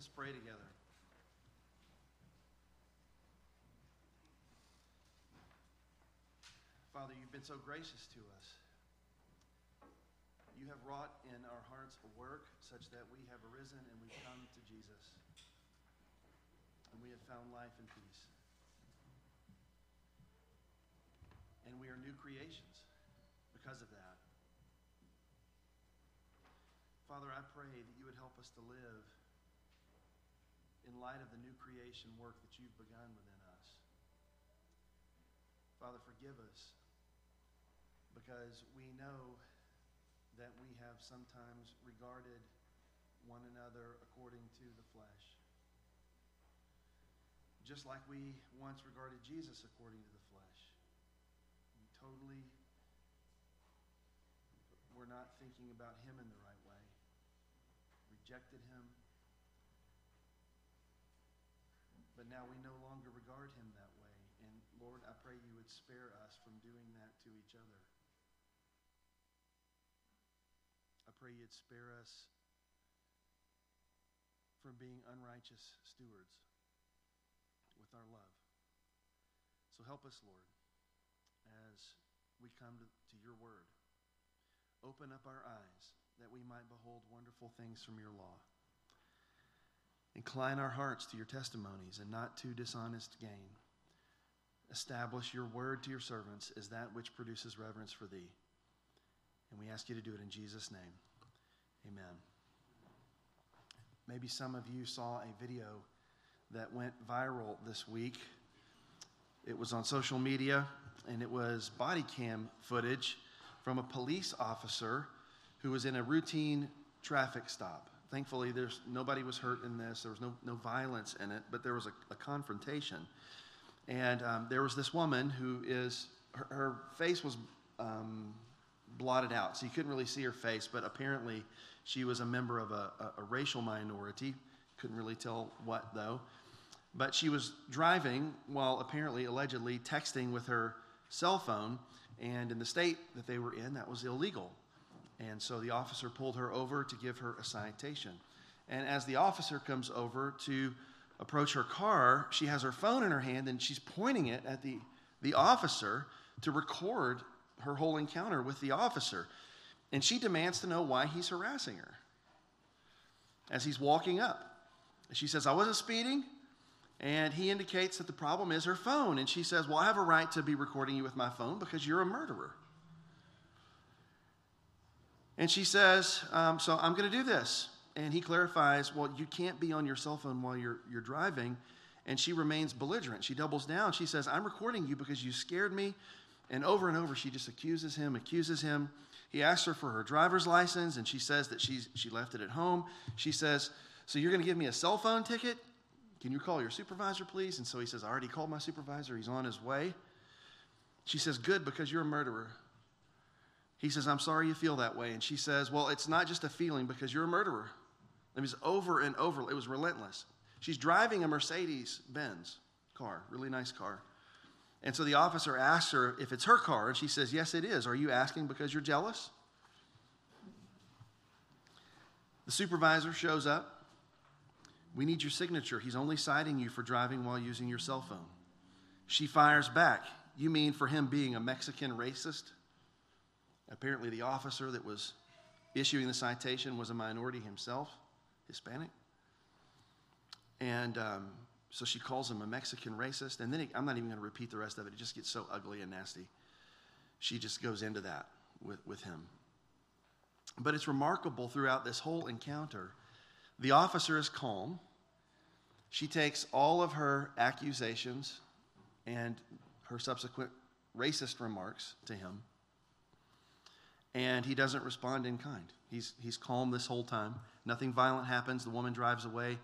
Let's pray together. Father, you've been so gracious to us. You have wrought in our hearts a work such that we have arisen and we've come to Jesus. And we have found life and peace. And we are new creations because of that. Father, I pray that you would help us to live in light of the new creation work that you've begun within us. Father, forgive us because we know that we have sometimes regarded one another according to the flesh. Just like we once regarded Jesus according to the flesh. We totally were not thinking about him in the right way, rejected him. But now we no longer regard him that way. And Lord, I pray you would spare us from doing that to each other. I pray you'd spare us from being unrighteous stewards with our love. So help us, Lord, as we come to, to your word. Open up our eyes that we might behold wonderful things from your law. Incline our hearts to your testimonies and not to dishonest gain. Establish your word to your servants as that which produces reverence for thee. And we ask you to do it in Jesus' name. Amen. Maybe some of you saw a video that went viral this week. It was on social media, and it was body cam footage from a police officer who was in a routine traffic stop. Thankfully, there's nobody was hurt in this. There was no, no violence in it, but there was a, a confrontation. And um, there was this woman who is, her, her face was um, blotted out, so you couldn't really see her face, but apparently she was a member of a, a, a racial minority. Couldn't really tell what, though. But she was driving while apparently, allegedly, texting with her cell phone. And in the state that they were in, that was illegal. And so the officer pulled her over to give her a citation. And as the officer comes over to approach her car, she has her phone in her hand and she's pointing it at the, the officer to record her whole encounter with the officer. And she demands to know why he's harassing her as he's walking up. She says, I wasn't speeding. And he indicates that the problem is her phone. And she says, Well, I have a right to be recording you with my phone because you're a murderer. And she says, um, So I'm going to do this. And he clarifies, Well, you can't be on your cell phone while you're, you're driving. And she remains belligerent. She doubles down. She says, I'm recording you because you scared me. And over and over, she just accuses him, accuses him. He asks her for her driver's license, and she says that she's, she left it at home. She says, So you're going to give me a cell phone ticket? Can you call your supervisor, please? And so he says, I already called my supervisor. He's on his way. She says, Good, because you're a murderer. He says, I'm sorry you feel that way. And she says, Well, it's not just a feeling because you're a murderer. It was over and over. It was relentless. She's driving a Mercedes Benz car, really nice car. And so the officer asks her if it's her car, and she says, Yes, it is. Are you asking because you're jealous? The supervisor shows up. We need your signature. He's only citing you for driving while using your cell phone. She fires back. You mean for him being a Mexican racist? Apparently, the officer that was issuing the citation was a minority himself, Hispanic. And um, so she calls him a Mexican racist. And then he, I'm not even going to repeat the rest of it. It just gets so ugly and nasty. She just goes into that with, with him. But it's remarkable throughout this whole encounter. The officer is calm. She takes all of her accusations and her subsequent racist remarks to him, and he doesn't respond in kind. He's, he's calm this whole time. Nothing violent happens. The woman drives away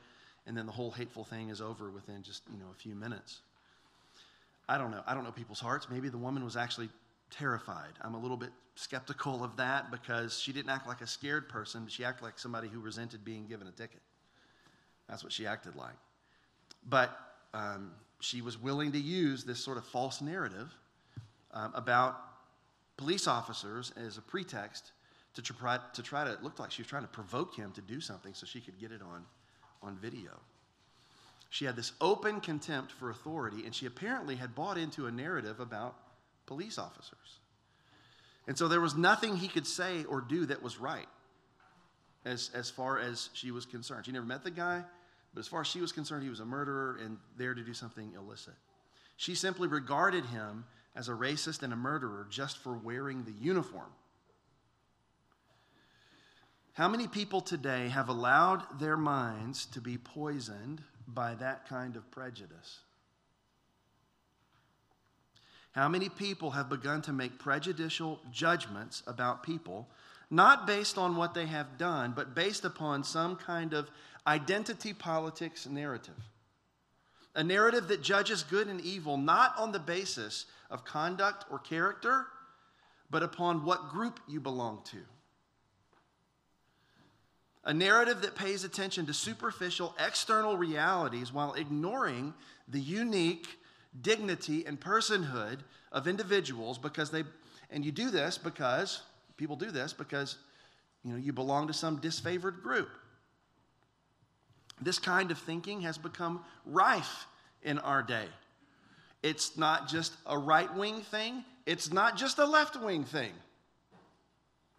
and then the whole hateful thing is over within just you know a few minutes i don't know i don't know people's hearts maybe the woman was actually terrified i'm a little bit skeptical of that because she didn't act like a scared person but she acted like somebody who resented being given a ticket that's what she acted like but um, she was willing to use this sort of false narrative um, about police officers as a pretext to try, to try to, it looked like she was trying to provoke him to do something so she could get it on on video. She had this open contempt for authority, and she apparently had bought into a narrative about police officers. And so there was nothing he could say or do that was right as, as far as she was concerned. She never met the guy, but as far as she was concerned, he was a murderer and there to do something illicit. She simply regarded him as a racist and a murderer just for wearing the uniform. How many people today have allowed their minds to be poisoned by that kind of prejudice? How many people have begun to make prejudicial judgments about people, not based on what they have done, but based upon some kind of identity politics narrative? A narrative that judges good and evil not on the basis of conduct or character, but upon what group you belong to. A narrative that pays attention to superficial external realities while ignoring the unique dignity and personhood of individuals because they, and you do this because, people do this because, you know, you belong to some disfavored group. This kind of thinking has become rife in our day. It's not just a right wing thing, it's not just a left wing thing,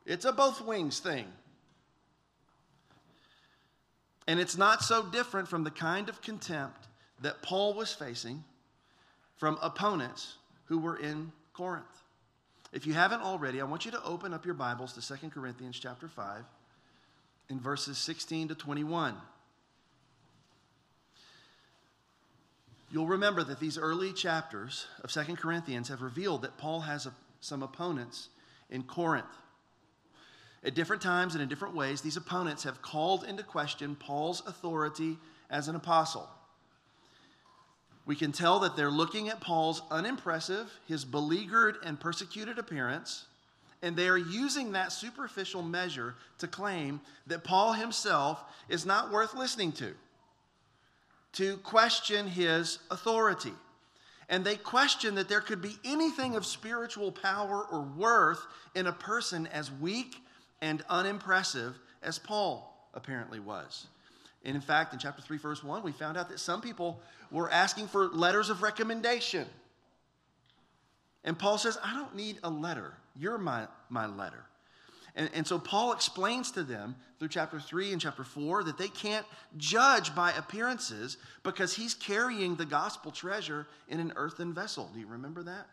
it's a both wings thing. And it's not so different from the kind of contempt that Paul was facing from opponents who were in Corinth. If you haven't already, I want you to open up your Bibles to 2 Corinthians chapter 5 in verses 16 to 21. You'll remember that these early chapters of 2 Corinthians have revealed that Paul has a, some opponents in Corinth. At different times and in different ways, these opponents have called into question Paul's authority as an apostle we can tell that they're looking at Paul's unimpressive, his beleaguered and persecuted appearance, and they are using that superficial measure to claim that Paul himself is not worth listening to, to question his authority. And they question that there could be anything of spiritual power or worth in a person as weak and unimpressive as Paul apparently was. And in fact, in chapter 3, verse 1, we found out that some people were asking for letters of recommendation. And Paul says, I don't need a letter. You're my, my letter. And, and so Paul explains to them through chapter 3 and chapter 4 that they can't judge by appearances because he's carrying the gospel treasure in an earthen vessel. Do you remember that?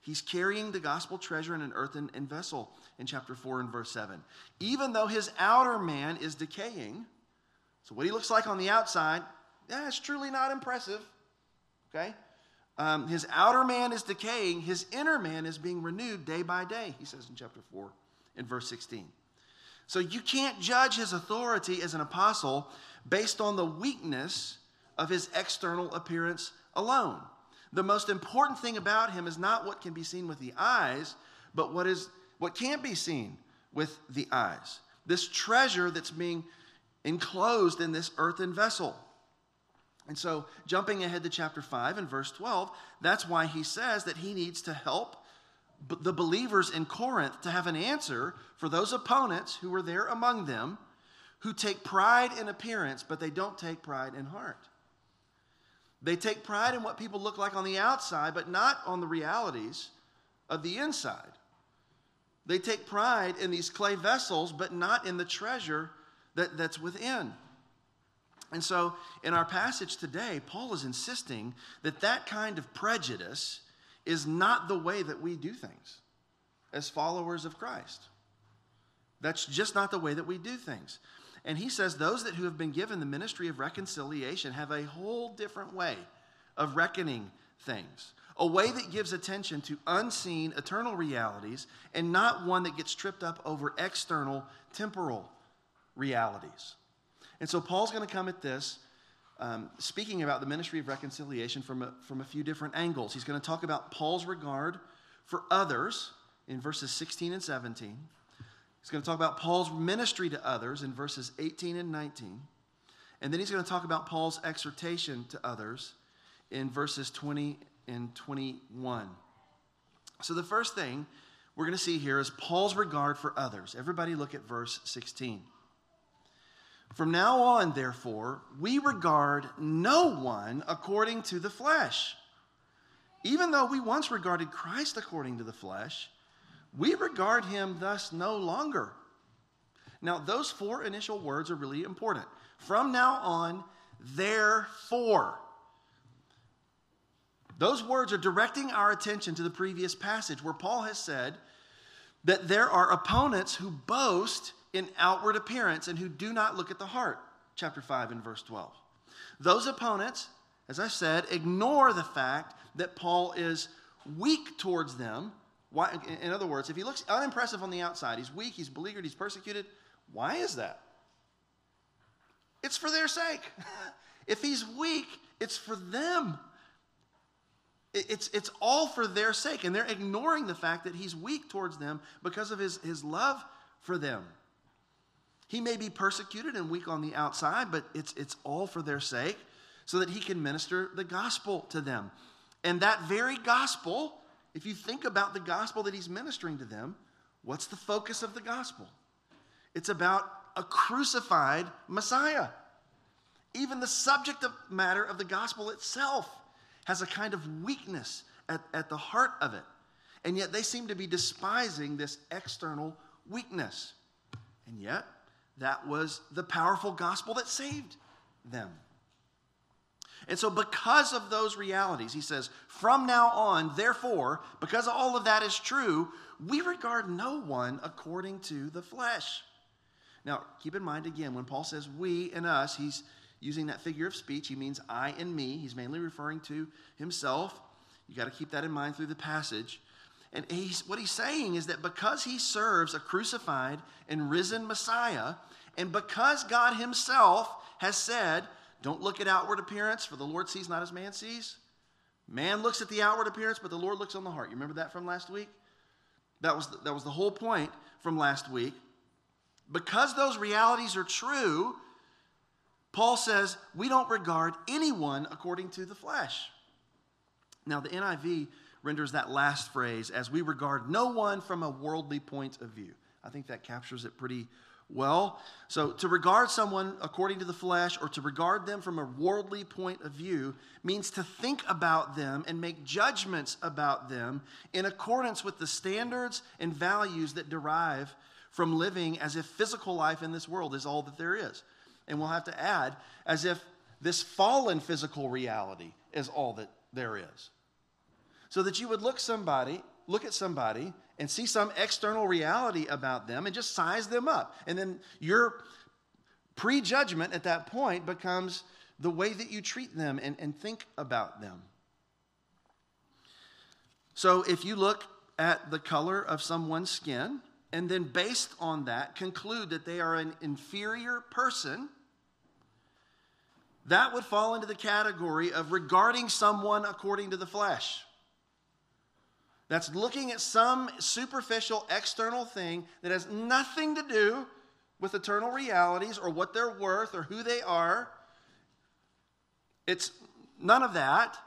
He's carrying the gospel treasure in an earthen vessel in chapter 4 and verse 7. Even though his outer man is decaying, so what he looks like on the outside yeah, it's truly not impressive. Okay? Um, his outer man is decaying, his inner man is being renewed day by day, he says in chapter 4 in verse 16. So you can't judge his authority as an apostle based on the weakness of his external appearance alone. The most important thing about him is not what can be seen with the eyes, but what is what can't be seen with the eyes. This treasure that's being enclosed in this earthen vessel. And so, jumping ahead to chapter 5 and verse 12, that's why he says that he needs to help the believers in Corinth to have an answer for those opponents who were there among them who take pride in appearance, but they don't take pride in heart. They take pride in what people look like on the outside, but not on the realities of the inside. They take pride in these clay vessels, but not in the treasure that, that's within. And so, in our passage today, Paul is insisting that that kind of prejudice is not the way that we do things as followers of Christ. That's just not the way that we do things. And he says those that who have been given the ministry of reconciliation have a whole different way of reckoning things, a way that gives attention to unseen eternal realities and not one that gets tripped up over external temporal realities. And so Paul's going to come at this um, speaking about the ministry of reconciliation from a, from a few different angles. He's going to talk about Paul's regard for others in verses 16 and 17. He's going to talk about Paul's ministry to others in verses 18 and 19. And then he's going to talk about Paul's exhortation to others in verses 20 and 21. So the first thing we're going to see here is Paul's regard for others. Everybody look at verse 16. From now on, therefore, we regard no one according to the flesh. Even though we once regarded Christ according to the flesh, we regard him thus no longer. Now, those four initial words are really important. From now on, therefore. Those words are directing our attention to the previous passage where Paul has said that there are opponents who boast in outward appearance and who do not look at the heart. Chapter 5 and verse 12. Those opponents, as I said, ignore the fact that Paul is weak towards them. Why, in other words, if he looks unimpressive on the outside, he's weak, he's beleaguered, he's persecuted. Why is that? It's for their sake. if he's weak, it's for them. It's, it's all for their sake. And they're ignoring the fact that he's weak towards them because of his, his love for them. He may be persecuted and weak on the outside, but it's, it's all for their sake so that he can minister the gospel to them. And that very gospel, if you think about the gospel that he's ministering to them, what's the focus of the gospel? It's about a crucified Messiah. Even the subject of matter of the gospel itself has a kind of weakness at, at the heart of it. And yet they seem to be despising this external weakness. And yet, that was the powerful gospel that saved them. And so, because of those realities, he says, from now on, therefore, because all of that is true, we regard no one according to the flesh. Now, keep in mind again, when Paul says we and us, he's using that figure of speech. He means I and me. He's mainly referring to himself. You got to keep that in mind through the passage. And he's, what he's saying is that because he serves a crucified and risen Messiah, and because God himself has said, don't look at outward appearance, for the Lord sees not as man sees. Man looks at the outward appearance, but the Lord looks on the heart. You remember that from last week? That was the, that was the whole point from last week. Because those realities are true, Paul says we don't regard anyone according to the flesh. Now, the NIV renders that last phrase as we regard no one from a worldly point of view. I think that captures it pretty well. So, to regard someone according to the flesh or to regard them from a worldly point of view means to think about them and make judgments about them in accordance with the standards and values that derive from living as if physical life in this world is all that there is. And we'll have to add, as if this fallen physical reality is all that there is. So that you would look somebody, look at somebody and see some external reality about them and just size them up. And then your prejudgment at that point becomes the way that you treat them and, and think about them. So if you look at the color of someone's skin, and then based on that conclude that they are an inferior person, that would fall into the category of regarding someone according to the flesh. That's looking at some superficial external thing that has nothing to do with eternal realities or what they're worth or who they are. It's none of that.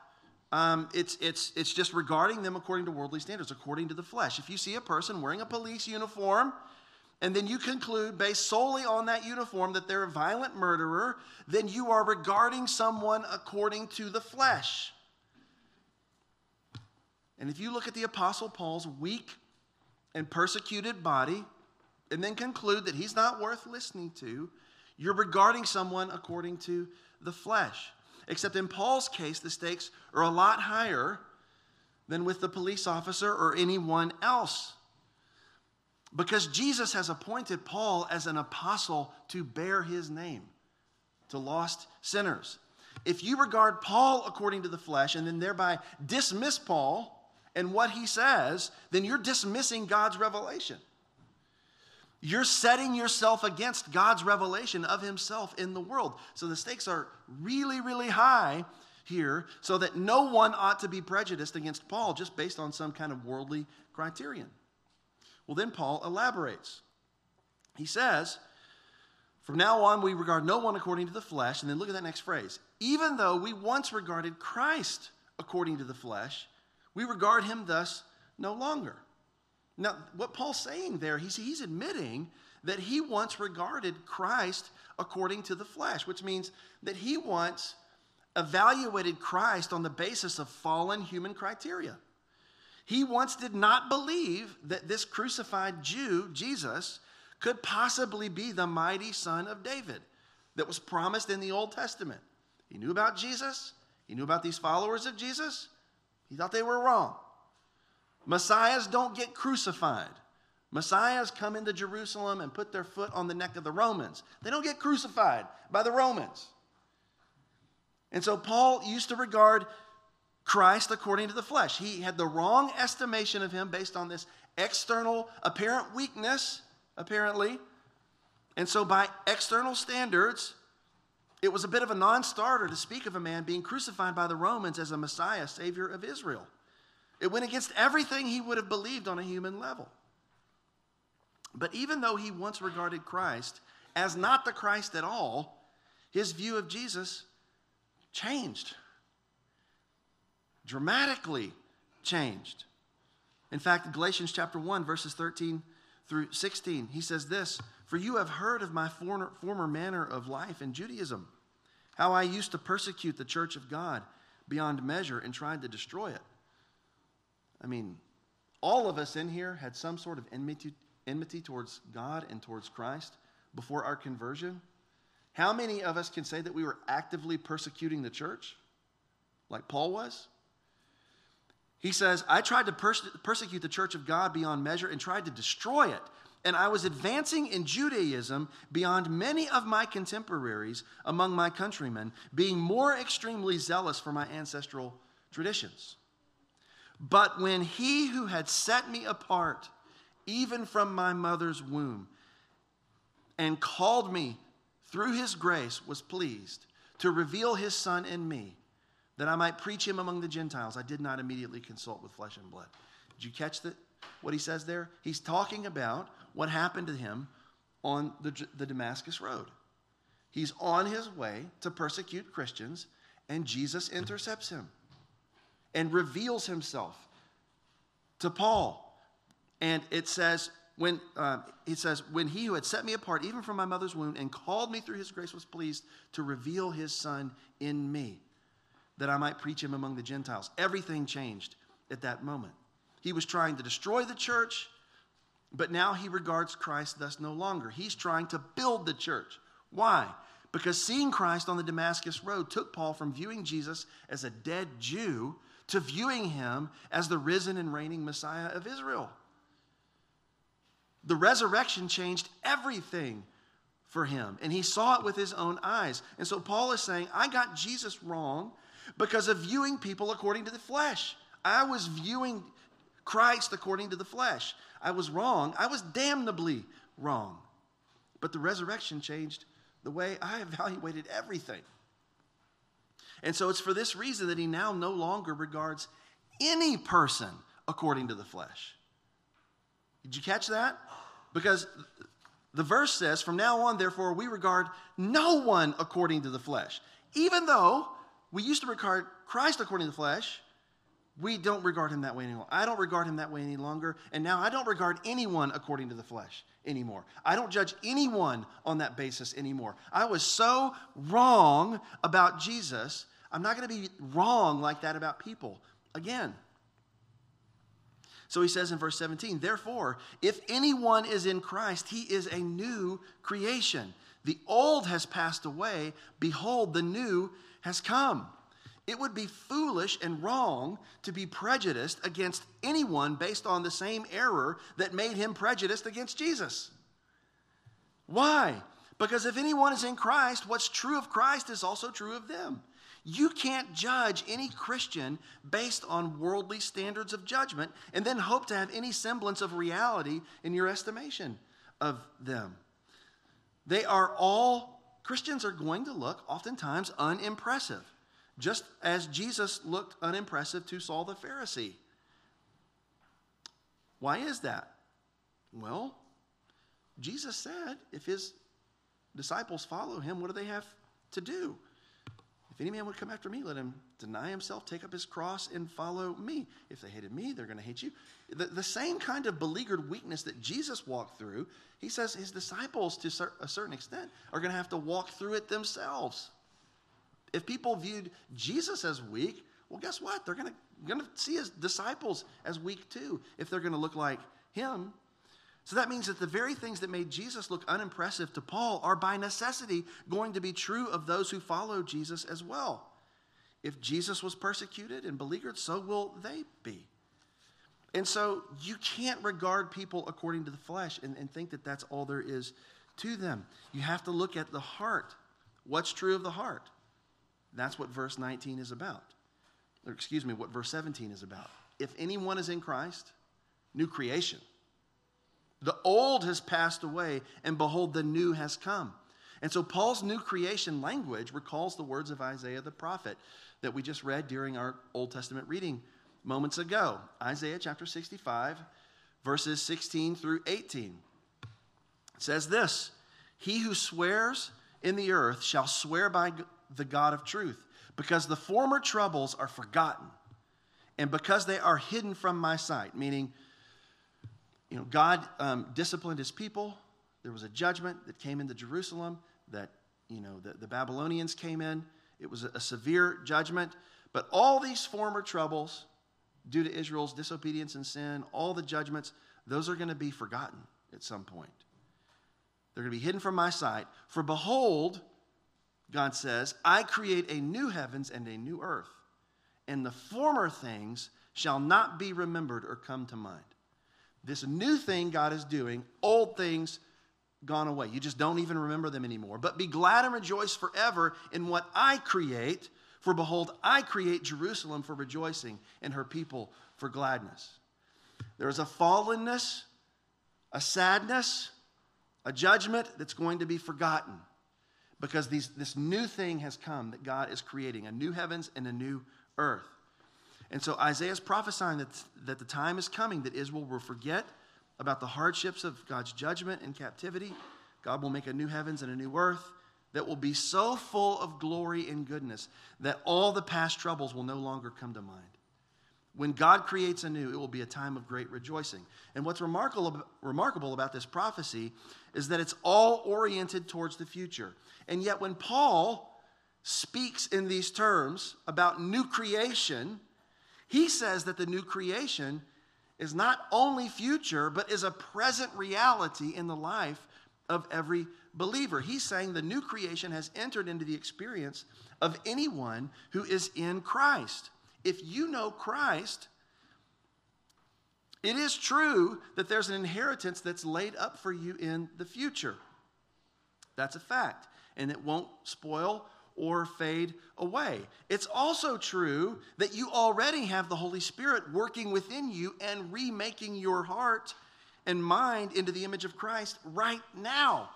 Um, it's, it's, it's just regarding them according to worldly standards, according to the flesh. If you see a person wearing a police uniform, and then you conclude, based solely on that uniform, that they're a violent murderer, then you are regarding someone according to the flesh. And if you look at the Apostle Paul's weak and persecuted body, and then conclude that he's not worth listening to, you're regarding someone according to the flesh. Except in Paul's case, the stakes are a lot higher than with the police officer or anyone else. Because Jesus has appointed Paul as an apostle to bear his name to lost sinners. If you regard Paul according to the flesh and then thereby dismiss Paul and what he says, then you're dismissing God's revelation. You're setting yourself against God's revelation of himself in the world. So the stakes are really, really high here, so that no one ought to be prejudiced against Paul just based on some kind of worldly criterion. Well, then Paul elaborates. He says, From now on, we regard no one according to the flesh. And then look at that next phrase. Even though we once regarded Christ according to the flesh, we regard him thus no longer. Now, what Paul's saying there, he's, he's admitting that he once regarded Christ according to the flesh, which means that he once evaluated Christ on the basis of fallen human criteria. He once did not believe that this crucified Jew, Jesus, could possibly be the mighty son of David that was promised in the Old Testament. He knew about Jesus, he knew about these followers of Jesus. He thought they were wrong. Messiahs don't get crucified. Messiahs come into Jerusalem and put their foot on the neck of the Romans. They don't get crucified by the Romans. And so Paul used to regard Christ according to the flesh. He had the wrong estimation of him based on this external apparent weakness, apparently. And so, by external standards, it was a bit of a non starter to speak of a man being crucified by the Romans as a Messiah, Savior of Israel. It went against everything he would have believed on a human level. But even though he once regarded Christ as not the Christ at all, his view of Jesus changed. Dramatically changed. In fact, Galatians chapter 1, verses 13 through 16, he says this For you have heard of my former, former manner of life in Judaism, how I used to persecute the church of God beyond measure and tried to destroy it. I mean, all of us in here had some sort of enmity, enmity towards God and towards Christ before our conversion. How many of us can say that we were actively persecuting the church like Paul was? He says, I tried to perse- persecute the church of God beyond measure and tried to destroy it. And I was advancing in Judaism beyond many of my contemporaries among my countrymen, being more extremely zealous for my ancestral traditions. But when he who had set me apart, even from my mother's womb, and called me through his grace, was pleased to reveal his son in me, that I might preach him among the Gentiles, I did not immediately consult with flesh and blood. Did you catch the, what he says there? He's talking about what happened to him on the, the Damascus Road. He's on his way to persecute Christians, and Jesus intercepts him and reveals himself to Paul. And it says, when uh, it says, when he who had set me apart, even from my mother's womb, and called me through his grace, was pleased to reveal his son in me, that I might preach him among the Gentiles. Everything changed at that moment. He was trying to destroy the church, but now he regards Christ thus no longer. He's trying to build the church. Why? Because seeing Christ on the Damascus Road took Paul from viewing Jesus as a dead Jew to viewing him as the risen and reigning Messiah of Israel. The resurrection changed everything for him, and he saw it with his own eyes. And so Paul is saying, I got Jesus wrong because of viewing people according to the flesh. I was viewing Christ according to the flesh. I was wrong. I was damnably wrong. But the resurrection changed the way I evaluated everything. And so it's for this reason that he now no longer regards any person according to the flesh. Did you catch that? Because the verse says, From now on, therefore, we regard no one according to the flesh. Even though we used to regard Christ according to the flesh, we don't regard him that way anymore. I don't regard him that way any longer. And now I don't regard anyone according to the flesh anymore. I don't judge anyone on that basis anymore. I was so wrong about Jesus. I'm not going to be wrong like that about people again. So he says in verse 17, therefore, if anyone is in Christ, he is a new creation. The old has passed away. Behold, the new has come. It would be foolish and wrong to be prejudiced against anyone based on the same error that made him prejudiced against Jesus. Why? Because if anyone is in Christ, what's true of Christ is also true of them. You can't judge any Christian based on worldly standards of judgment and then hope to have any semblance of reality in your estimation of them. They are all, Christians are going to look oftentimes unimpressive just as Jesus looked unimpressive to Saul the Pharisee. Why is that? Well, Jesus said if his disciples follow him, what do they have to do? If any man would come after me, let him deny himself, take up his cross, and follow me. If they hated me, they're going to hate you. The, the same kind of beleaguered weakness that Jesus walked through, he says his disciples, to a certain extent, are going to have to walk through it themselves. If people viewed Jesus as weak, well, guess what? They're going to, see his disciples as weak too, if they're going to look like him. So that means that the very things that made Jesus look unimpressive to Paul are by necessity going to be true of those who follow Jesus as well. If Jesus was persecuted and beleaguered, so will they be. And so you can't regard people according to the flesh and, and think that that's all there is to them. You have to look at the heart. What's true of the heart? That's what verse 19 is about. Or excuse me, what verse 17 is about. If anyone is in Christ, new creation. The old has passed away, and behold, the new has come. And so Paul's new creation language recalls the words of Isaiah the prophet that we just read during our Old Testament reading moments ago. Isaiah chapter 65, verses 16 through 18. It says this He who swears in the earth shall swear by the God of truth, because the former troubles are forgotten, and because they are hidden from my sight, meaning, you know, God um, disciplined his people. There was a judgment that came into Jerusalem that, you know, the, the Babylonians came in. It was a, a severe judgment. But all these former troubles, due to Israel's disobedience and sin, all the judgments, those are going to be forgotten at some point. They're going to be hidden from my sight. For behold, God says, I create a new heavens and a new earth, and the former things shall not be remembered or come to mind. This new thing God is doing, old things gone away. You just don't even remember them anymore. But be glad and rejoice forever in what I create. For behold, I create Jerusalem for rejoicing and her people for gladness. There is a fallenness, a sadness, a judgment that's going to be forgotten because these, this new thing has come that God is creating a new heavens and a new earth. And so Isaiah is prophesying that, that the time is coming that Israel will forget about the hardships of God's judgment and captivity. God will make a new heavens and a new earth that will be so full of glory and goodness that all the past troubles will no longer come to mind. When God creates anew, it will be a time of great rejoicing. And what's remarkable, remarkable about this prophecy is that it's all oriented towards the future. And yet, when Paul speaks in these terms about new creation, he says that the new creation is not only future, but is a present reality in the life of every believer. He's saying the new creation has entered into the experience of anyone who is in Christ if you know Christ, it is true that there's an inheritance that's laid up for you in the future. That's a fact, and it won't spoil or fade away. It's also true that you already have the Holy Spirit working within you and remaking your heart and mind into the image of Christ right now.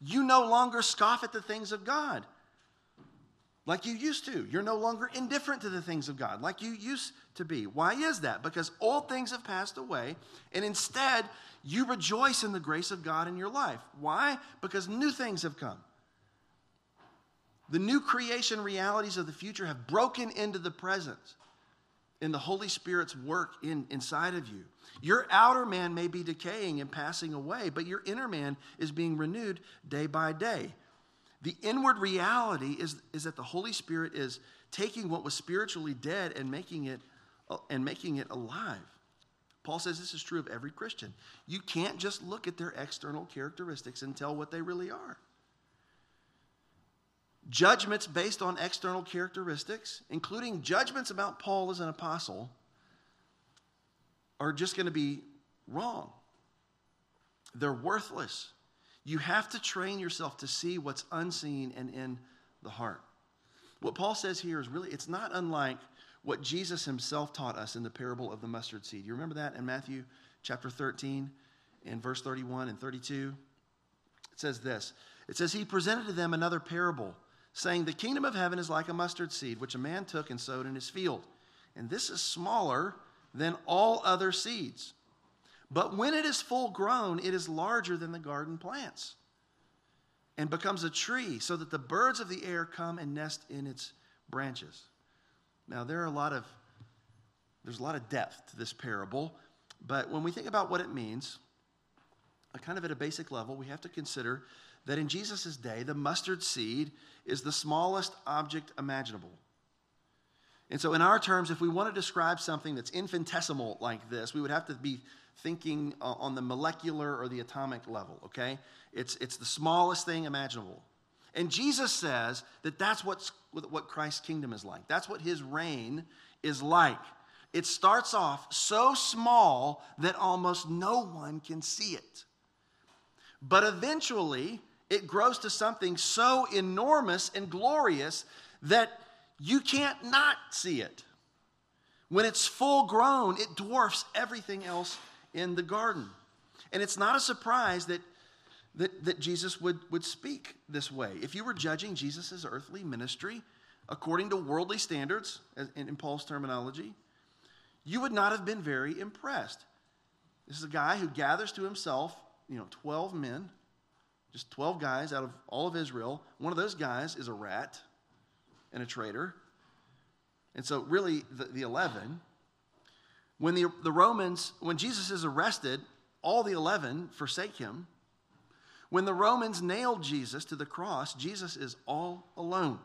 You no longer scoff at the things of God like you used to. You're no longer indifferent to the things of God like you used to be. Why is that? Because old things have passed away, and instead, you rejoice in the grace of God in your life. Why? Because new things have come. The new creation realities of the future have broken into the present in the Holy Spirit's work in, inside of you. Your outer man may be decaying and passing away, but your inner man is being renewed day by day. The inward reality is, is that the Holy Spirit is taking what was spiritually dead and making it uh, and making it alive. Paul says this is true of every Christian. You can't just look at their external characteristics and tell what they really are. Judgments based on external characteristics, including judgments about Paul as an apostle, are just going to be wrong. They're worthless. You have to train yourself to see what's unseen and in the heart. What Paul says here is really, it's not unlike what Jesus himself taught us in the parable of the mustard seed. You remember that in Matthew chapter 13 in verse 31 and 32? It says this It says, He presented to them another parable, saying, The kingdom of heaven is like a mustard seed, which a man took and sowed in his field. And this is smaller than all other seeds but when it is full grown, it is larger than the garden plants and becomes a tree, so that the birds of the air come and nest in its branches. Now, there are a lot of there's a lot of depth to this parable, but when we think about what it means, kind of at a basic level, we have to consider that in Jesus' day, the mustard seed is the smallest object imaginable. And so, in our terms, if we want to describe something that's infinitesimal like this, we would have to be thinking uh, on the molecular or the atomic level, okay? It's, it's the smallest thing imaginable. And Jesus says that that's what's, what Christ's kingdom is like. That's what his reign is like. It starts off so small that almost no one can see it. But eventually, it grows to something so enormous and glorious that you can't not see it. When it's full grown, it dwarfs everything else in the garden. And it's not a surprise that, that, that Jesus would, would speak this way. If you were judging Jesus' earthly ministry according to worldly standards, in, in Paul's terminology, you would not have been very impressed. This is a guy who gathers to himself, you know, 12 men, just 12 guys out of all of Israel. One of those guys is a rat and a traitor. And so, really, the, the 11, when the, the Romans, when Jesus is arrested, all the 11 forsake him. When the Romans nailed Jesus to the cross, Jesus is all alone.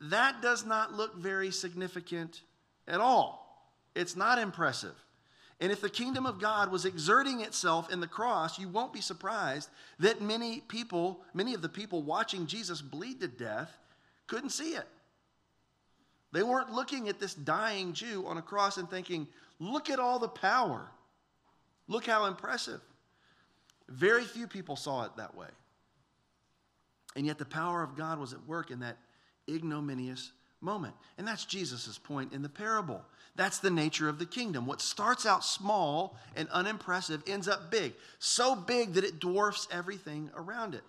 That does not look very significant at all. It's not impressive. And if the kingdom of God was exerting itself in the cross, you won't be surprised that many people, many of the people watching Jesus bleed to death, couldn't see it. They weren't looking at this dying Jew on a cross and thinking, look at all the power. Look how impressive. Very few people saw it that way. And yet the power of God was at work in that ignominious moment. And that's Jesus' point in the parable. That's the nature of the kingdom. What starts out small and unimpressive ends up big, so big that it dwarfs everything around it.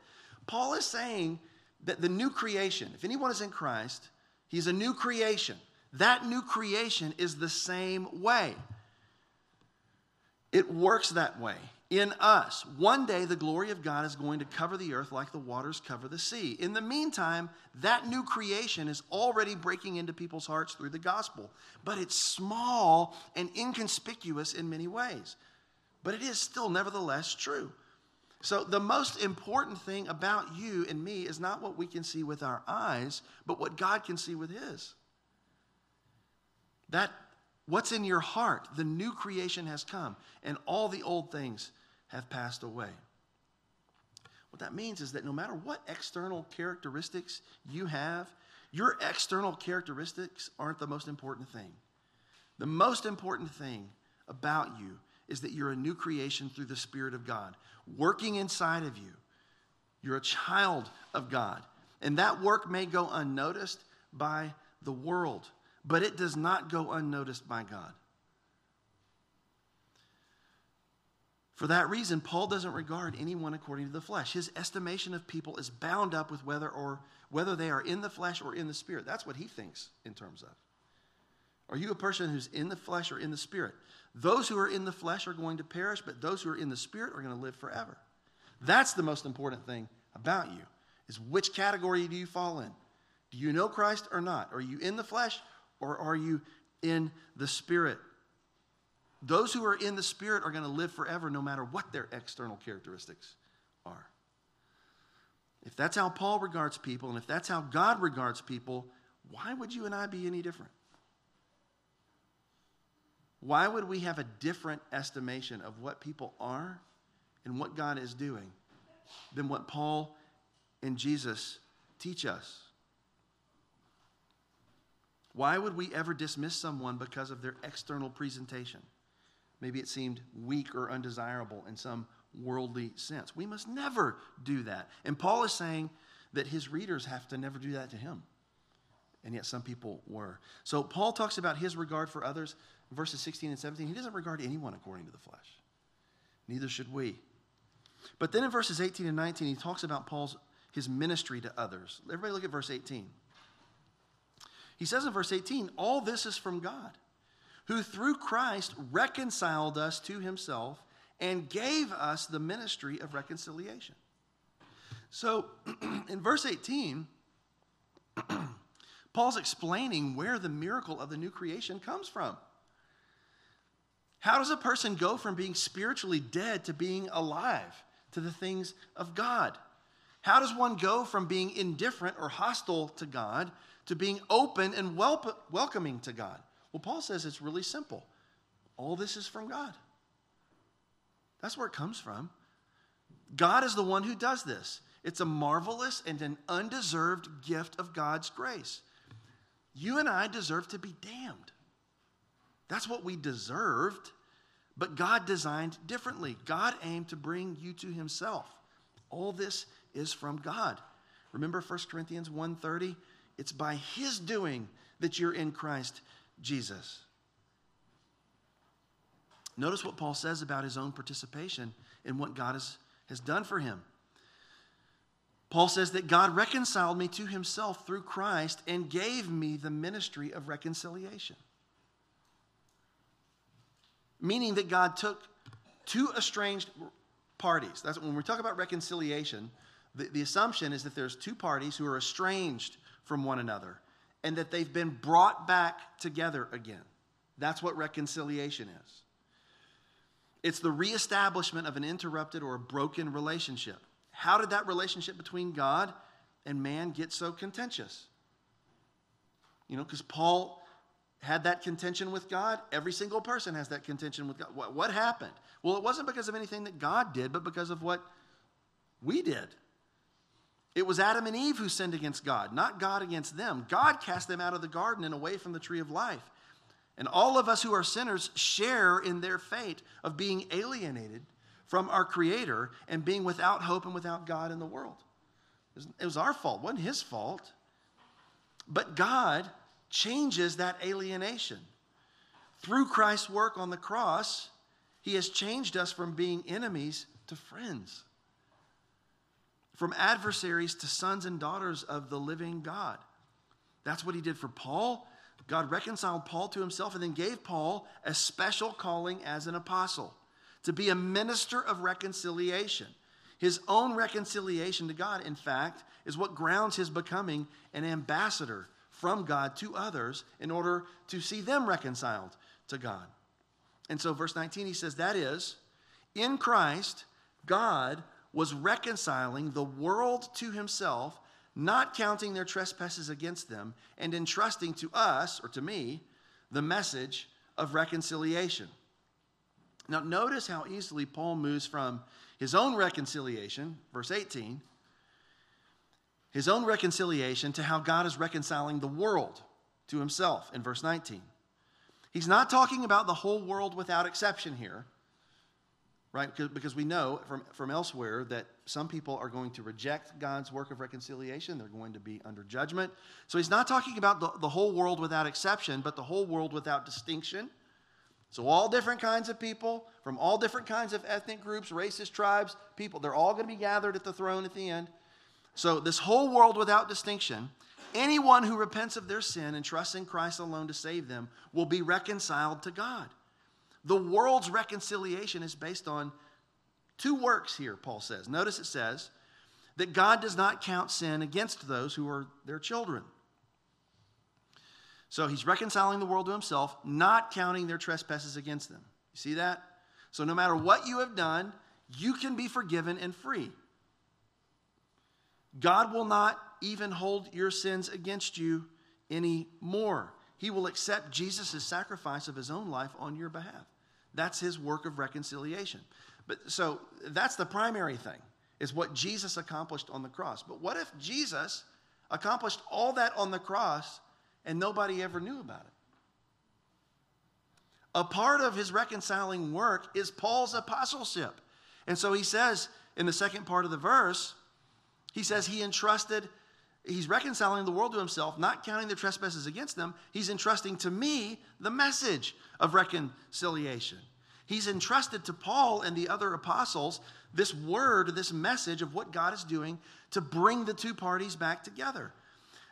Paul is saying that the new creation, if anyone is in Christ, He's a new creation. That new creation is the same way. It works that way in us. One day, the glory of God is going to cover the earth like the waters cover the sea. In the meantime, that new creation is already breaking into people's hearts through the gospel, but it's small and inconspicuous in many ways. But it is still, nevertheless, true. So, the most important thing about you and me is not what we can see with our eyes, but what God can see with His. That, what's in your heart, the new creation has come, and all the old things have passed away. What that means is that no matter what external characteristics you have, your external characteristics aren't the most important thing. The most important thing about you is that you're a new creation through the Spirit of God working inside of you. You're a child of God. And that work may go unnoticed by the world, but it does not go unnoticed by God. For that reason, Paul doesn't regard anyone according to the flesh. His estimation of people is bound up with whether or whether they are in the flesh or in the spirit. That's what he thinks in terms of. Are you a person who's in the flesh or in the spirit? Those who are in the flesh are going to perish, but those who are in the spirit are going to live forever. That's the most important thing about you is which category do you fall in? Do you know Christ or not? Are you in the flesh or are you in the spirit? Those who are in the spirit are going to live forever no matter what their external characteristics are. If that's how Paul regards people and if that's how God regards people, why would you and I be any different? Why would we have a different estimation of what people are and what God is doing than what Paul and Jesus teach us? Why would we ever dismiss someone because of their external presentation? Maybe it seemed weak or undesirable in some worldly sense. We must never do that. And Paul is saying that his readers have to never do that to him. And yet some people were. So Paul talks about his regard for others verses 16 and 17, he doesn't regard anyone according to the flesh. Neither should we. But then in verses 18 and 19, he talks about Paul's his ministry to others. Everybody look at verse 18. He says in verse 18, all this is from God, who through Christ reconciled us to himself and gave us the ministry of reconciliation. So in verse 18, Paul's explaining where the miracle of the new creation comes from. How does a person go from being spiritually dead to being alive to the things of God? How does one go from being indifferent or hostile to God to being open and wel- welcoming to God? Well, Paul says it's really simple. All this is from God. That's where it comes from. God is the one who does this. It's a marvelous and an undeserved gift of God's grace. You and I deserve to be damned. That's what we deserved, but God designed differently. God aimed to bring you to himself. All this is from God. Remember 1 Corinthians 1:30? It's by his doing that you're in Christ Jesus. Notice what Paul says about his own participation in what God has, has done for him. Paul says that God reconciled me to himself through Christ and gave me the ministry of reconciliation. Meaning that God took two estranged parties. That's when we talk about reconciliation, the, the assumption is that there's two parties who are estranged from one another and that they've been brought back together again. That's what reconciliation is. It's the reestablishment of an interrupted or a broken relationship. How did that relationship between God and man get so contentious? You know, because Paul had that contention with God. Every single person has that contention with God. What, what, happened? Well, it wasn't because of anything that God did, but because of what we did. It was Adam and Eve who sinned against God, not God against them. God cast them out of the garden and away from the tree of life. And all of us who are sinners share in their fate of being alienated from our Creator and being without hope and without God in the world. It was our fault, it wasn't His fault. But God changes that alienation. Through Christ's work on the cross, He has changed us from being enemies to friends, from adversaries to sons and daughters of the living God. That's what He did for Paul. God reconciled Paul to Himself and then gave Paul a special calling as an apostle to be a minister of reconciliation. His own reconciliation to God, in fact, is what grounds his becoming an ambassador from God to others in order to see them reconciled to God. And so, verse 19, he says, That is, in Christ, God was reconciling the world to himself, not counting their trespasses against them, and entrusting to us, or to me, the message of reconciliation. Now, notice how easily Paul moves from his own reconciliation, verse 18, his own reconciliation to how God is reconciling the world to himself in verse 19. He's not talking about the whole world without exception here, right? Because we know from, from elsewhere that some people are going to reject God's work of reconciliation. They're going to be under judgment. So he's not talking about the, the whole world without exception, but the whole world without distinction so, all different kinds of people from all different kinds of ethnic groups, races, tribes, people, they're all going to be gathered at the throne at the end. So, this whole world without distinction, anyone who repents of their sin and trusts in Christ alone to save them will be reconciled to God. The world's reconciliation is based on two works here, Paul says. Notice it says that God does not count sin against those who are their children. So he's reconciling the world to himself, not counting their trespasses against them. You see that? So no matter what you have done, you can be forgiven and free. God will not even hold your sins against you anymore. He will accept Jesus' sacrifice of his own life on your behalf. That's his work of reconciliation. But so that's the primary thing, is what Jesus accomplished on the cross. But what if Jesus accomplished all that on the cross and nobody ever knew about it. A part of his reconciling work is Paul's apostleship. And so he says in the second part of the verse, he says he entrusted, he's reconciling the world to himself, not counting the trespasses against them. He's entrusting to me the message of reconciliation. He's entrusted to Paul and the other apostles this word, this message of what God is doing to bring the two parties back together.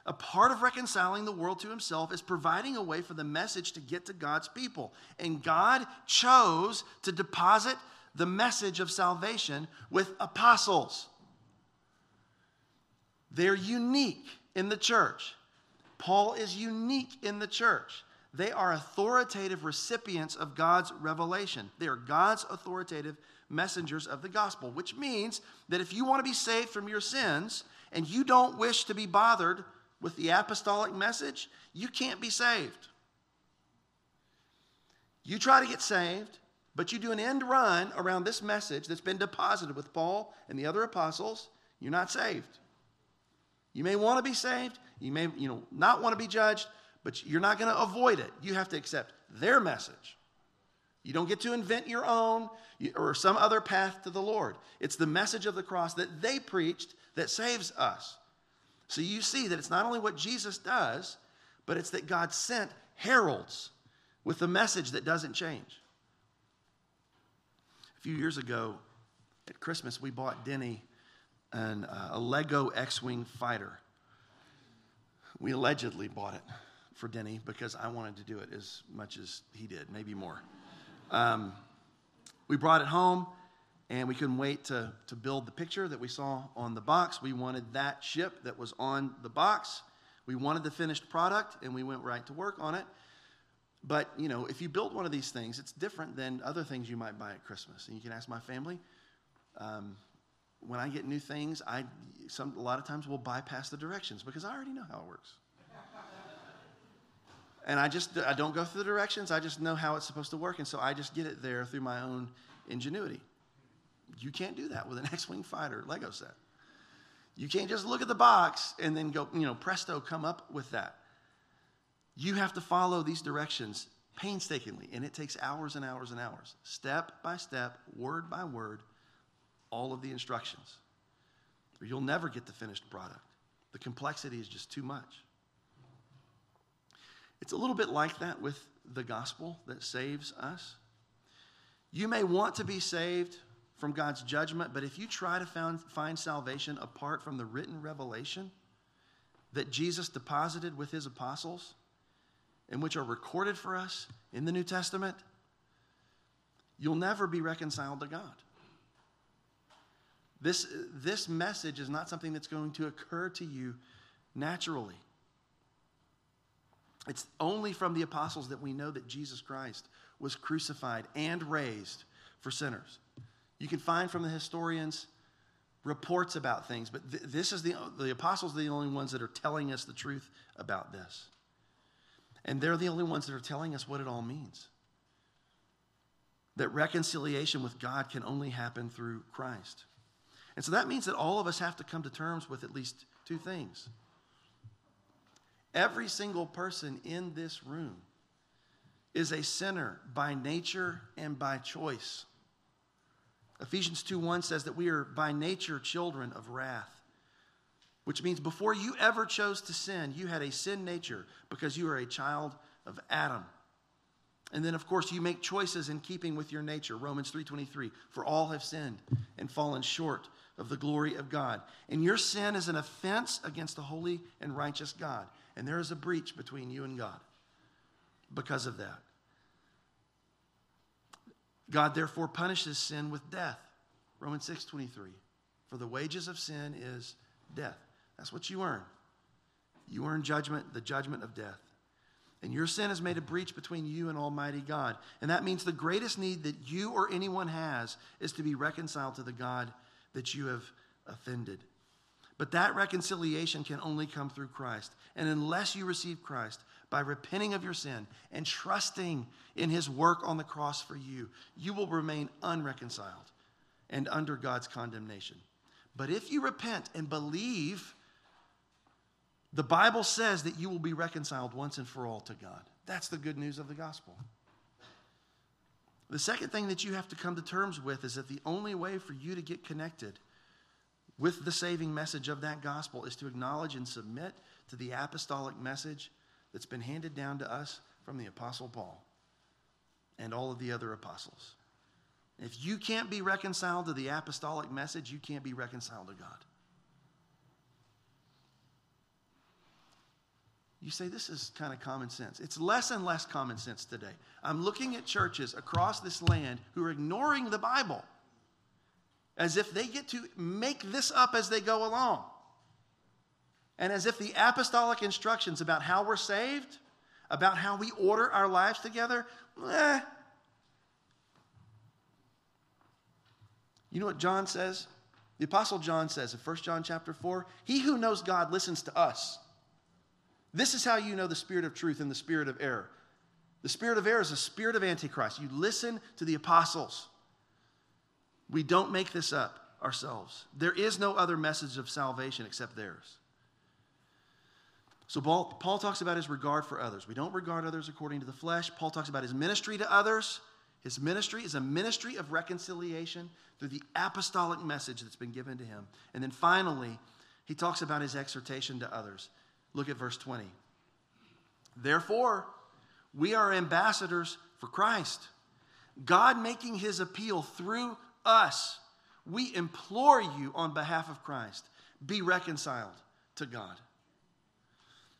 A part of reconciling the world to himself is providing a way for the message to get to God's people. And God chose to deposit the message of salvation with apostles. They're unique in the church. Paul is unique in the church. They are authoritative recipients of God's revelation. They are God's authoritative messengers of the gospel, which means that if you want to be saved from your sins and you don't wish to be bothered with the apostolic message, you can't be saved. You try to get saved, but you do an end run around this message that's been deposited with Paul and the other apostles, you're not saved. You may want to be saved, you may you know not want to be judged, but you're not going to avoid it. You have to accept their message. You don't get to invent your own or some other path to the Lord. It's the message of the cross that they preached that saves us. So you see that it's not only what Jesus does, but it's that God sent heralds with a message that doesn't change. A few years ago at Christmas, we bought Denny an, uh, a Lego X Wing fighter. We allegedly bought it for Denny because I wanted to do it as much as he did, maybe more. Um, we brought it home and we couldn't wait to, to build the picture that we saw on the box. We wanted that ship that was on the box. We wanted the finished product and we went right to work on it. But, you know, if you build one of these things, it's different than other things you might buy at Christmas. And you can ask my family. Um, when I get new things, I some, a lot of times will bypass the directions because I already know how it works. and I just I don't go through the directions. I just know how it's supposed to work, and so I just get it there through my own ingenuity. You can't do that with an X-wing fighter Lego set. You can't just look at the box and then go, you know, presto, come up with that. You have to follow these directions painstakingly, and it takes hours and hours and hours, step by step, word by word, all of the instructions. Or you'll never get the finished product. The complexity is just too much. It's a little bit like that with the gospel that saves us. You may want to be saved from God's judgment, but if you try to found, find salvation apart from the written revelation that Jesus deposited with his apostles, and which are recorded for us in the New Testament, you'll never be reconciled to God. This, this message is not something that's going to occur to you naturally. It's only from the apostles that we know that Jesus Christ was crucified and raised for sinners. You can find from the historians reports about things, but th- this is the, the apostles are the only ones that are telling us the truth about this. And they're the only ones that are telling us what it all means. That reconciliation with God can only happen through Christ. And so that means that all of us have to come to terms with at least two things. Every single person in this room is a sinner by nature and by choice. Ephesians 2:1 says that we are by nature children of wrath, which means before you ever chose to sin, you had a sin nature because you are a child of Adam. And then of course you make choices in keeping with your nature. Romans 3:23, for all have sinned and fallen short of the glory of God. And your sin is an offense against the holy and righteous God. And there is a breach between you and God because of that. God therefore punishes sin with death. Romans 6:23. For the wages of sin is death. That's what you earn. You earn judgment, the judgment of death. And your sin has made a breach between you and Almighty God. And that means the greatest need that you or anyone has is to be reconciled to the God that you have offended. But that reconciliation can only come through Christ. And unless you receive Christ by repenting of your sin and trusting in his work on the cross for you, you will remain unreconciled and under God's condemnation. But if you repent and believe, the Bible says that you will be reconciled once and for all to God. That's the good news of the gospel. The second thing that you have to come to terms with is that the only way for you to get connected with the saving message of that gospel is to acknowledge and submit to the apostolic message that's been handed down to us from the Apostle Paul and all of the other apostles. If you can't be reconciled to the apostolic message, you can't be reconciled to God. You say this is kind of common sense. It's less and less common sense today. I'm looking at churches across this land who are ignoring the Bible as if they get to make this up as they go along. And as if the apostolic instructions about how we're saved, about how we order our lives together, eh. You know what John says? The apostle John says in 1 John chapter 4, he who knows God listens to us. This is how you know the spirit of truth and the spirit of error. The spirit of error is a spirit of antichrist. You listen to the apostles. We don't make this up ourselves. There is no other message of salvation except theirs. So Paul, Paul, talks about his regard for others. We don't regard others according to the flesh. Paul talks about his ministry to others. His ministry is a ministry of reconciliation through the apostolic message that's been given to him. And then finally, he talks about his exhortation to others. Look at verse 20. Therefore, we are ambassadors for Christ, God making his appeal through us. We implore you on behalf of Christ, be reconciled to God.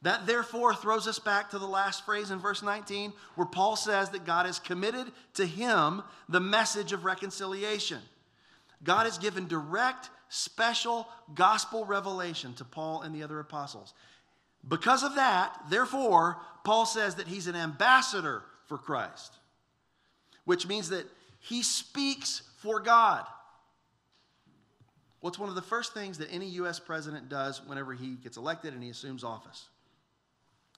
That therefore throws us back to the last phrase in verse 19, where Paul says that God has committed to him the message of reconciliation. God has given direct, special gospel revelation to Paul and the other apostles. Because of that, therefore, Paul says that he's an ambassador for Christ, which means that he speaks for God. What's one of the first things that any U.S. president does whenever he gets elected and he assumes office?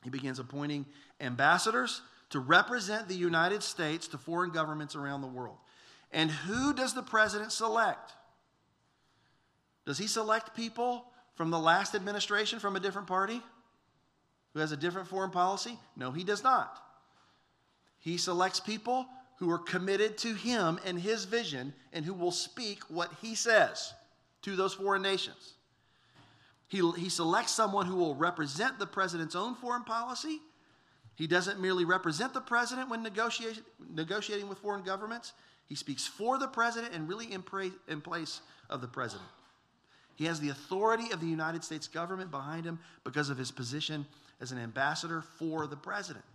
He begins appointing ambassadors to represent the United States to foreign governments around the world. And who does the president select? Does he select people from the last administration from a different party who has a different foreign policy? No, he does not. He selects people who are committed to him and his vision and who will speak what he says to those foreign nations. He, he selects someone who will represent the president's own foreign policy. He doesn't merely represent the president when negotiating, negotiating with foreign governments, he speaks for the president and really in, pra- in place of the president. He has the authority of the United States government behind him because of his position as an ambassador for the president.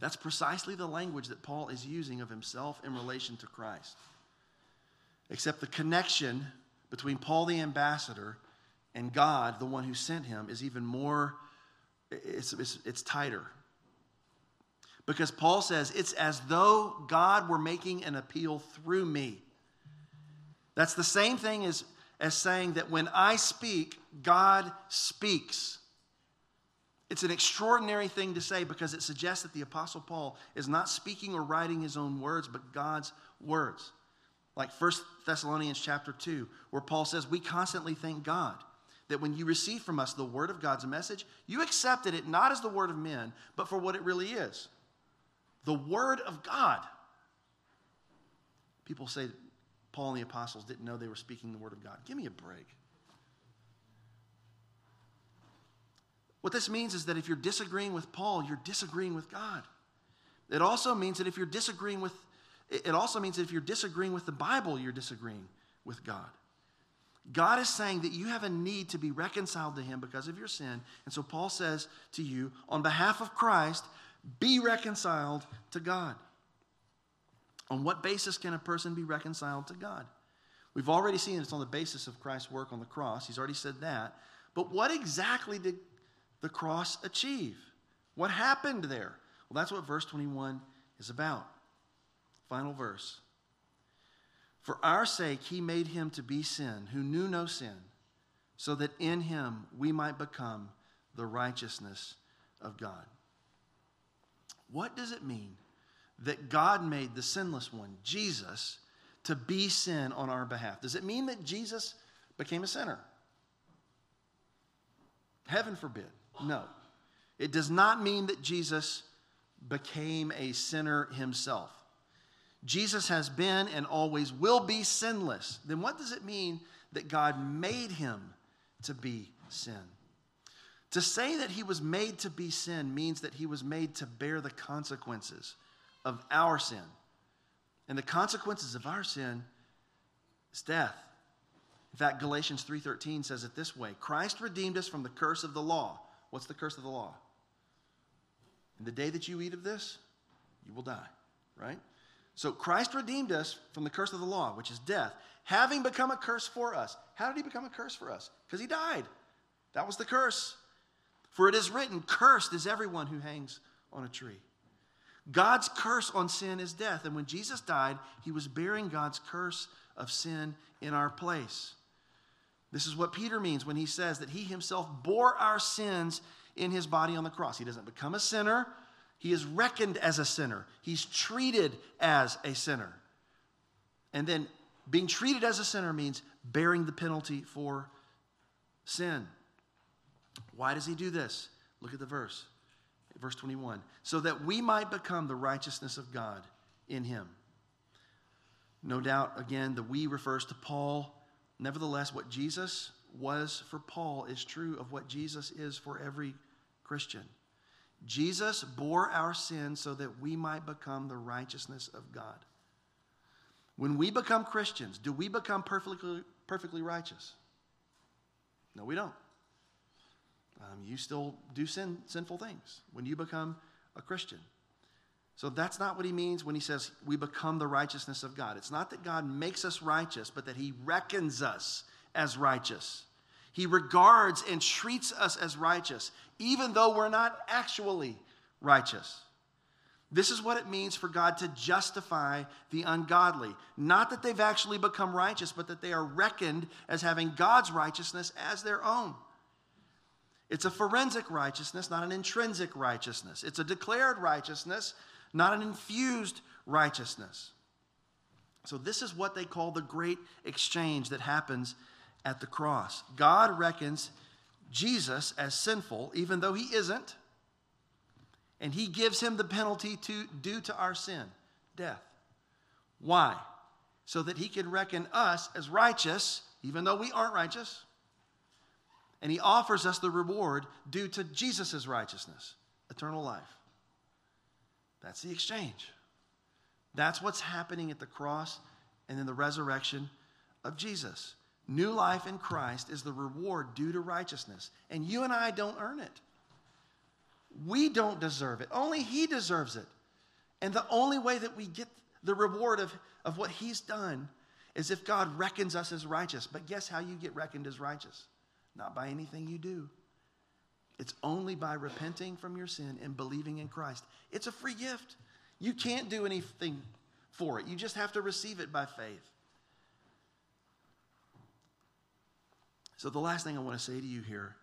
That's precisely the language that Paul is using of himself in relation to Christ. Except the connection between Paul the ambassador and God, the one who sent him, is even more, it's, it's, it's tighter. Because Paul says it's as though God were making an appeal through me. That's the same thing as, as saying that when I speak, God speaks. It's an extraordinary thing to say because it suggests that the Apostle Paul is not speaking or writing his own words, but God's words. Like 1 Thessalonians chapter 2, where Paul says, We constantly thank God that when you receive from us the word of God's message, you accepted it not as the word of men, but for what it really is the word of God. People say Paul and the apostles didn't know they were speaking the word of God. Give me a break. What this means is that if you're disagreeing with Paul, you're disagreeing with God. It also means that if you're disagreeing with it also means that if you're disagreeing with the Bible, you're disagreeing with God. God is saying that you have a need to be reconciled to Him because of your sin. And so Paul says to you, on behalf of Christ, be reconciled to God. On what basis can a person be reconciled to God? We've already seen it's on the basis of Christ's work on the cross. He's already said that. But what exactly did the cross achieve? What happened there? Well, that's what verse 21 is about. Final verse. For our sake, he made him to be sin who knew no sin, so that in him we might become the righteousness of God. What does it mean that God made the sinless one, Jesus, to be sin on our behalf? Does it mean that Jesus became a sinner? Heaven forbid. No. It does not mean that Jesus became a sinner himself. Jesus has been and always will be sinless, then what does it mean that God made him to be sin? To say that he was made to be sin means that he was made to bear the consequences of our sin. And the consequences of our sin is death. In fact, Galatians 3:13 says it this way, Christ redeemed us from the curse of the law. What's the curse of the law? In the day that you eat of this, you will die, right? So Christ redeemed us from the curse of the law, which is death, having become a curse for us. How did he become a curse for us? Because he died. That was the curse. For it is written, Cursed is everyone who hangs on a tree. God's curse on sin is death. And when Jesus died, he was bearing God's curse of sin in our place. This is what Peter means when he says that he himself bore our sins in his body on the cross. He doesn't become a sinner, he is reckoned as a sinner, he's treated as a sinner. And then being treated as a sinner means bearing the penalty for sin. Why does he do this? Look at the verse, verse 21. So that we might become the righteousness of God in him. No doubt, again, the we refers to Paul. Nevertheless, what Jesus was for Paul is true of what Jesus is for every Christian. Jesus bore our sins so that we might become the righteousness of God. When we become Christians, do we become perfectly, perfectly righteous? No, we don't. Um, you still do sin, sinful things when you become a Christian. So that's not what he means when he says we become the righteousness of God. It's not that God makes us righteous, but that he reckons us as righteous. He regards and treats us as righteous, even though we're not actually righteous. This is what it means for God to justify the ungodly. Not that they've actually become righteous, but that they are reckoned as having God's righteousness as their own. It's a forensic righteousness, not an intrinsic righteousness. It's a declared righteousness, not an infused righteousness. So, this is what they call the great exchange that happens at the cross. God reckons Jesus as sinful, even though he isn't, and he gives him the penalty to, due to our sin death. Why? So that he can reckon us as righteous, even though we aren't righteous and he offers us the reward due to Jesus' righteousness eternal life. That's the exchange. That's what's happening at the cross and in the resurrection of Jesus. New life in Christ is the reward due to righteousness. And you and I don't earn it. We don't deserve it. Only He deserves it. And the only way that we get the reward of, of what He's done is if God reckons us as righteous. But guess how you get reckoned as righteous? not by anything you do. It's only by repenting from your sin and believing in Christ. It's a free gift. You can't do anything for it, you just have to receive it by faith. So, the last thing I want to say to you here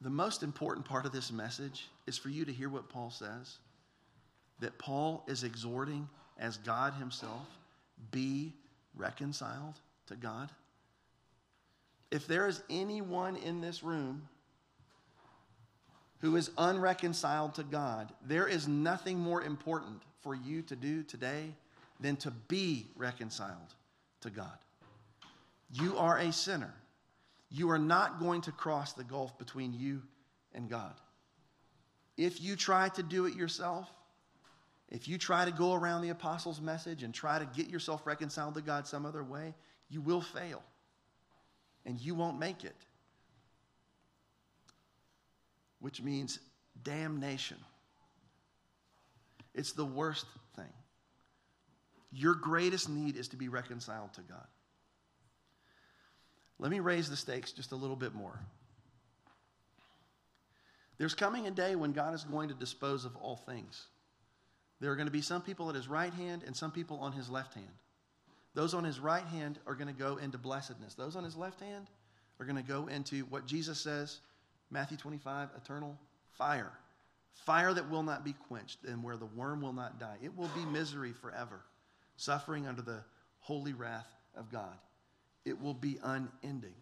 the most important part of this message is for you to hear what Paul says that Paul is exhorting as God Himself be reconciled to God. If there is anyone in this room who is unreconciled to God, there is nothing more important for you to do today than to be reconciled to God. You are a sinner. You are not going to cross the gulf between you and God. If you try to do it yourself, if you try to go around the apostles' message and try to get yourself reconciled to God some other way, you will fail and you won't make it, which means damnation. It's the worst thing. Your greatest need is to be reconciled to God. Let me raise the stakes just a little bit more. There's coming a day when God is going to dispose of all things. There are going to be some people at his right hand and some people on his left hand. Those on his right hand are going to go into blessedness. Those on his left hand are going to go into what Jesus says, Matthew 25, eternal fire. Fire that will not be quenched and where the worm will not die. It will be misery forever, suffering under the holy wrath of God. It will be unending.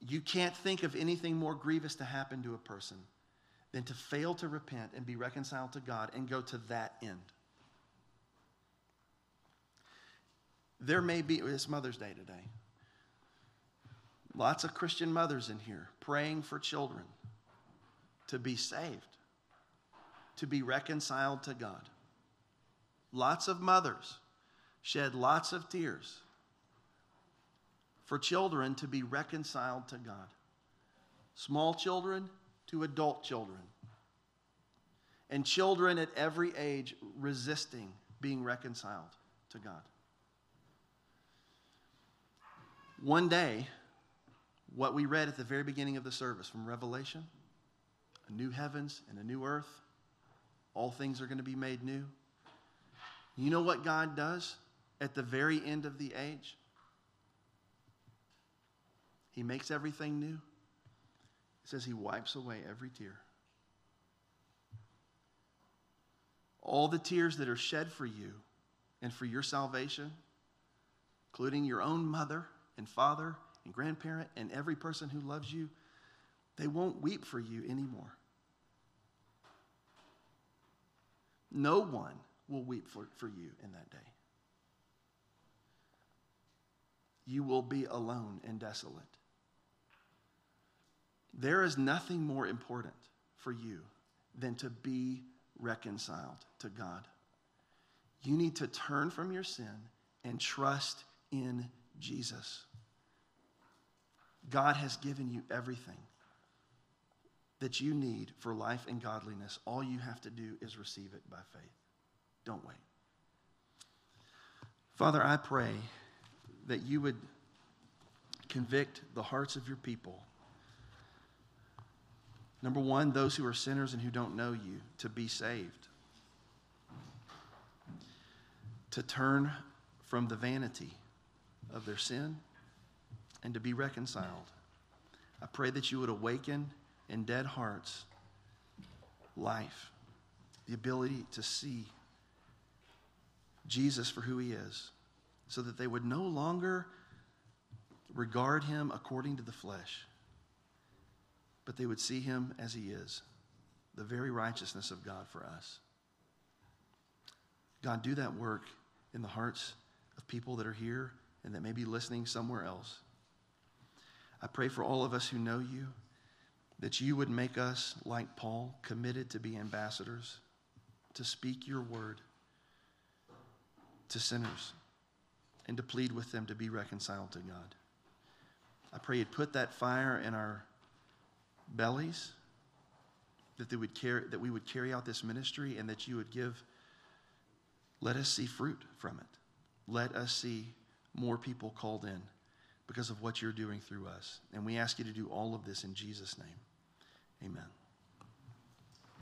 You can't think of anything more grievous to happen to a person than to fail to repent and be reconciled to God and go to that end. There may be, it's Mother's Day today. Lots of Christian mothers in here praying for children to be saved, to be reconciled to God. Lots of mothers shed lots of tears for children to be reconciled to God. Small children to adult children. And children at every age resisting being reconciled to God. One day, what we read at the very beginning of the service from Revelation a new heavens and a new earth, all things are going to be made new. You know what God does at the very end of the age? He makes everything new. It says He wipes away every tear. All the tears that are shed for you and for your salvation, including your own mother and father and grandparent and every person who loves you, they won't weep for you anymore. No one will weep for, for you in that day. You will be alone and desolate. There is nothing more important for you than to be reconciled to God. You need to turn from your sin and trust in Jesus. God has given you everything that you need for life and godliness. All you have to do is receive it by faith. Don't wait. Father, I pray that you would convict the hearts of your people. Number one, those who are sinners and who don't know you, to be saved, to turn from the vanity of their sin and to be reconciled. I pray that you would awaken in dead hearts life, the ability to see Jesus for who he is, so that they would no longer regard him according to the flesh, but they would see him as he is, the very righteousness of God for us. God, do that work in the hearts of people that are here and that may be listening somewhere else. I pray for all of us who know you that you would make us, like Paul, committed to be ambassadors, to speak your word to sinners, and to plead with them to be reconciled to God. I pray you'd put that fire in our bellies, that, they would carry, that we would carry out this ministry, and that you would give, let us see fruit from it. Let us see more people called in because of what you're doing through us. And we ask you to do all of this in Jesus' name. Amen.